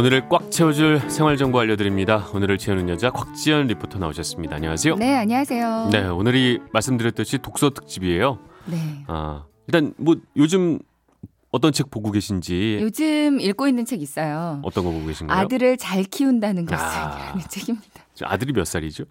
오늘을 꽉 채워줄 생활 정보 알려드립니다. 오늘을 채우는 여자 곽지연 리포터 나오셨습니다. 안녕하세요. 네, 안녕하세요. 네, 오늘이 말씀드렸듯이 독서 특집이에요. 네. 아, 일단 뭐 요즘 어떤 책 보고 계신지 요즘 읽고 있는 책 있어요. 어떤 거 보고 계신가요? 아들을 잘 키운다는 것을 아. 라는 책입니다. 저 아들이 몇 살이죠?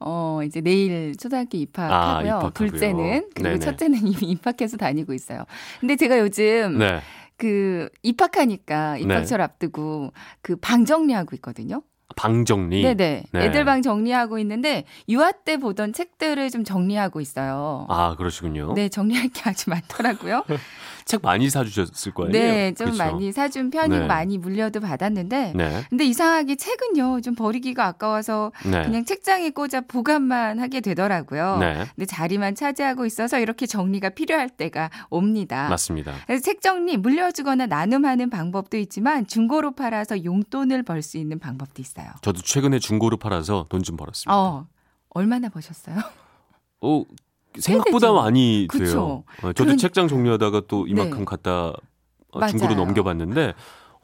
어, 이제 내일 초등학교 입학하고요. 입학하고요. 둘째는 그리고 네네. 첫째는 이미 입학해서 다니고 있어요. 근데 제가 요즘 네. 그 입학하니까 입학철 앞두고 그 방 정리하고 있거든요. 방 정리. 네네. 네. 애들 방 정리하고 있는데 유아 때 보던 책들을 좀 정리하고 있어요. 아, 그러시군요. 네, 정리할 게 아주 많더라고요. 책 많이 사주셨을 거예요. 네, 좀 그렇죠? 많이 사준 편이고 네. 많이 물려도 받았는데 네. 근데 이상하게 책은요 좀 버리기가 아까워서 네. 그냥 책장에 꽂아 보관만 하게 되더라고요. 네. 근데 자리만 차지하고 있어서 이렇게 정리가 필요할 때가 옵니다. 맞습니다. 그래서 책 정리 물려주거나 나눔하는 방법도 있지만 중고로 팔아서 용돈을 벌 수 있는 방법도 있어요. 저도 최근에 중고로 팔아서 돈 좀 벌었습니다. 어 얼마나 버셨어요? 어, 생각보다. 많이 그쵸. 돼요. 어, 저도 그런- 책장 정리하다가 또 이만큼 네. 갖다 어, 중고로 맞아요. 넘겨봤는데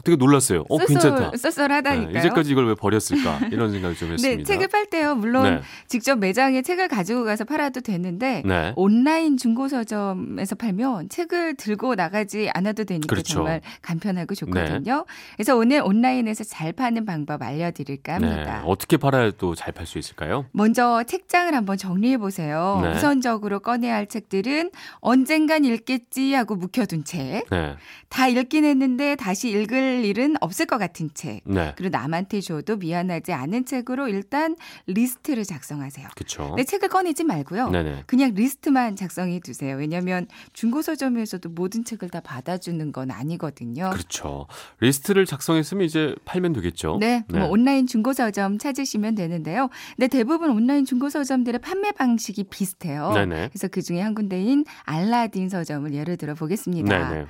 어떻게 놀랐어요. 어, 괜찮다. 네, 쏠쏠하다니까요. 이제까지 이걸 왜 버렸을까 이런 생각이 좀 했습니다. 네, 책을 팔 때요. 물론 네. 직접 매장에 책을 가지고 가서 팔아도 되는데 네. 온라인 중고 서점에서 팔면 책을 들고 나가지 않아도 되니까 그렇죠. 정말 간편하고 좋거든요. 그래서 오늘 온라인에서 잘 파는 방법 알려드릴까 네. 합니다. 어떻게 팔아야 또 잘 팔 수 있을까요? 먼저 책장을 한번 정리해 보세요. 네. 우선적으로 꺼내야 할 책들은 언젠간 읽겠지 하고 묵혀둔 책, 네. 다 읽긴 했는데 다시 읽을 일은 없을 것 같은 책, 네. 그리고 남한테 줘도 미안하지 않은 책으로 일단 리스트를 작성하세요. 그렇죠. 내 책을 꺼내지 말고요. 네네. 그냥 리스트만 작성해 두세요. 왜냐하면 중고 서점에서도 모든 책을 다 받아주는 건 아니거든요. 그렇죠. 리스트를 작성했으면 이제 팔면 되겠죠. 네, 뭐 온라인 중고 서점 찾으시면 되는데요. 근데 대부분 온라인 중고 서점들의 판매 방식이 비슷해요. 네네. 그래서 그 중에 한 군데인 알라딘 서점을 예를 들어 보겠습니다. 네네.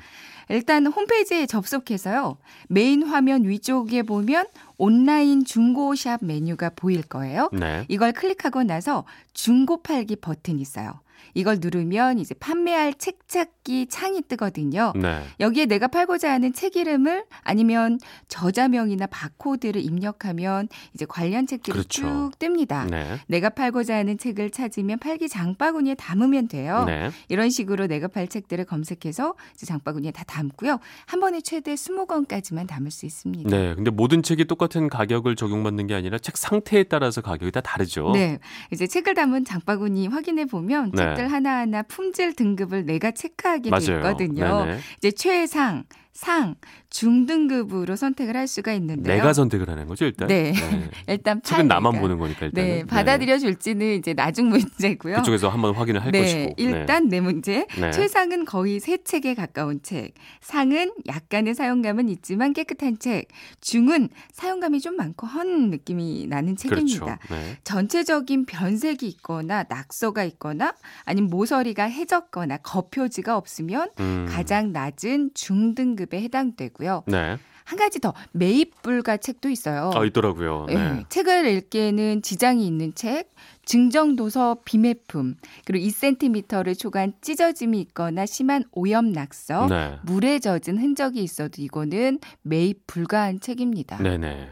일단 홈페이지에 접속해서요. 메인 화면 위쪽에 보면 온라인 중고샵 메뉴가 보일 거예요. 네. 이걸 클릭하고 나서 중고 팔기 버튼이 있어요. 이걸 누르면 이제 판매할 책 찾기 창이 뜨거든요. 네. 여기에 내가 팔고자 하는 책 이름을 아니면 저자명이나 바코드를 입력하면 이제 관련 책들이 그렇죠. 쭉 뜹니다. 네. 내가 팔고자 하는 책을 찾으면 팔기 장바구니에 담으면 돼요. 네. 이런 식으로 내가 팔 책들을 검색해서 이제 장바구니에 다 담고요. 한 번에 최대 20권까지만 담을 수 있습니다. 네. 근데 모든 책이 똑같은 가격을 적용받는 게 아니라 책 상태에 따라서 가격이 다 다르죠. 네. 이제 책을 담은 장바구니 확인해 보면 네. 책들 하나하나 품질 등급을 내가 체크하게 돼 맞아요. 있거든요. 네네. 이제 최상, 상, 중등급으로 선택을 할 수가 있는데요. 내가 선택을 하는 거죠, 일단. 네. 일단 책은 나만. 보는 거니까 일단. 네, 받아들여 줄지는 이제 나중 문제고요. 그쪽에서 한번 확인을 할 네, 것이고. 일단 내 문제. 네. 최상은 거의 새 책에 가까운 책. 상은 약간의 사용감은 있지만 깨끗한 책. 중은 사용감이 좀 많고 헌 느낌이 나는 책입니다. 그렇죠. 네. 전체적인 변색이 있거나 낙서가 있거나 아니면 모서리가 해졌거나 겉표지가 없으면 음. 가장 낮은 중등 급에 해당되고요. 네. 한 가지 더 매입 불가 책도 있어요. 아, 있더라고요. 네. 예, 책을 읽기에는 지장이 있는 책, 증정 도서 비매품, 그리고 2cm를 초과한 찢어짐이 있거나 심한 오염 낙서, 네. 물에 젖은 흔적이 있어도 이거는 매입 불가한 책입니다. 네네.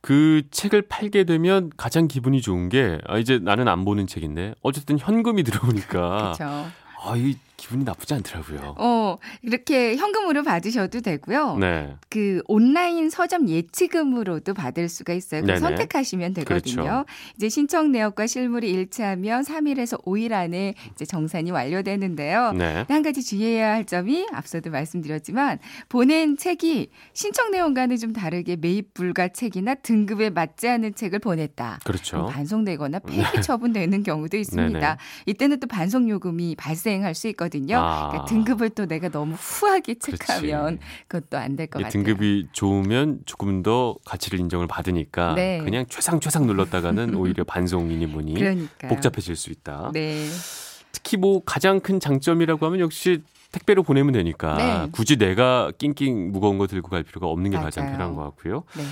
그 책을 팔게 되면 가장 기분이 좋은 게, 아, 이제 나는 안 보는 책인데, 어쨌든 현금이 들어오니까, 그렇죠. 아, 이 기분이 나쁘지 않더라고요. 어, 이렇게 현금으로 받으셔도 되고요. 네. 그 온라인 서점 예치금으로도 받을 수가 있어요. 그. 선택하시면 되거든요. 그렇죠. 이제 신청 내역과 실물이 일치하면 3일에서 5일 안에 이제 정산이 완료되는데요. 네. 한 가지 주의해야 할 점이 앞서도 말씀드렸지만 보낸 책이 신청 내용과는 좀 다르게 매입 불가 책이나 등급에 맞지 않은 책을 보냈다. 그렇죠. 반송되거나 폐기 처분되는 경우도 있습니다. 네네. 이때는 또 반송 요금이 발생할 수 있거든요. 아. 그러니까 등급을 또 내가 너무 후하게 체크하면 그렇지. 그것도 안 될 것 같아요. 등급이 좋으면 조금 더 가치를 인정을 받으니까 네. 그냥 최상 최상 눌렀다가는 오히려 반송이니 뭐니 그러니까 복잡해질 수 있다. 네. 특히 뭐 가장 큰 장점이라고 하면 역시 택배로 보내면 되니까 네. 굳이 내가 낑낑 무거운 거 들고 갈 필요가 없는 게 가장 맞아요. 편한 것 같고요. 네.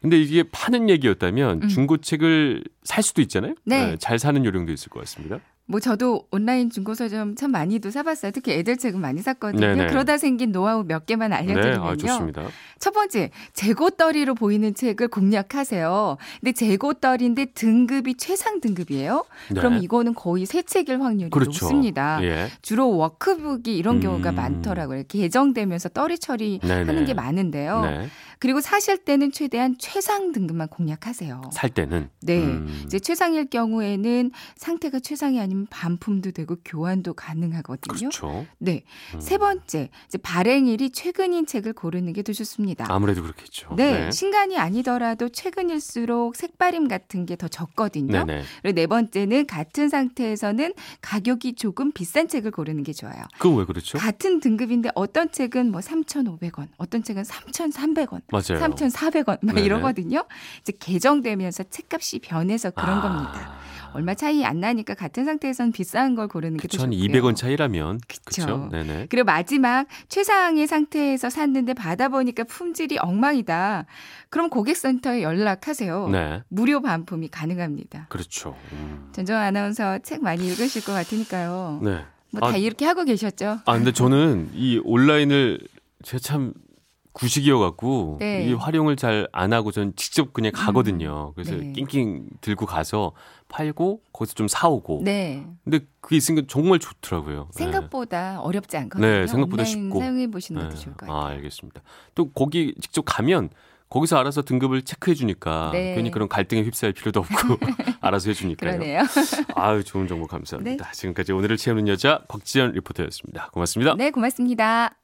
근데 이게 파는 얘기였다면 음. 중고책을 살 수도 있잖아요. 네. 잘 사는 요령도 있을 것 같습니다. 뭐 저도 온라인 중고 서점 참 많이도 사봤어요. 특히 애들 책은 많이 샀거든요. 네네. 그러다 생긴 노하우 몇 개만 네, 알려드리면요. 아, 좋습니다. 첫 번째, 재고떨이로 보이는 책을 공략하세요. 근데 재고떨인데 등급이 최상 등급이에요. 네. 그럼 이거는 거의 새 책일 확률이 그렇죠. 높습니다. 예. 주로 워크북이 이런 경우가 음. 많더라고요. 개정되면서 떨이 처리하는 네네. 게 많은데요. 네. 그리고 사실 때는 최대한 최상 등급만 공략하세요. 살 때는 네. 음. 이제 최상일 경우에는 상태가 최상이 아니면 반품도 되고 교환도 가능하거든요. 그렇죠. 네. 음. 세 번째, 이제 발행일이 최근인 책을 고르는 게 더 좋습니다. 아무래도 그렇겠죠. 네, 신간이 아니더라도 최근일수록 색발림 같은 게 더 적거든요. 네네. 그리고 네 번째는 같은 상태에서는 가격이 조금 비싼 책을 고르는 게 좋아요. 그건 왜 그렇죠? 같은 등급인데 어떤 책은 뭐 3,500원, 어떤 책은 3,300원, 맞아요. 3,400원 막 네네. 이러거든요. 이제 개정되면서 책값이 변해서 그런 아. 겁니다. 얼마 차이 안 나니까 같은 상태에선 비싼 걸 고르는 게 좋고요. 200원 차이라면 그쵸. 그렇죠. 네네. 그리고 마지막 최상의 상태에서 샀는데 받아보니까 품질이 엉망이다. 그럼 고객센터에 연락하세요. 네. 무료 반품이 가능합니다. 그렇죠. 음. 전정 아나운서 책 많이 읽으실 것 같으니까요. 네. 뭐다 아, 이렇게 하고 계셨죠? 아 근데 저는 이 온라인을 제가 참 구식이어 갖고 네. 이 활용을 잘 안 하고 전 직접 그냥 가거든요. 그래서 네. 낑낑 들고 가서 팔고 거기서 좀 사오고. 네. 근데 그게 있으니까 정말 좋더라고요. 네. 생각보다 어렵지 않거든요. 네, 생각보다 온라인 쉽고. 사용해 보시는 것도 네. 좋을 것 같아요. 아, 알겠습니다. 또 거기 직접 가면 거기서 알아서 등급을 체크해 주니까 네. 괜히 그런 갈등에 휩싸일 필요도 없고 알아서 해 주니까요. 그러네요. 아유, 좋은 정보 감사합니다. 지금까지 오늘을 채우는 여자 곽지연 리포터였습니다. 고맙습니다. 네, 고맙습니다.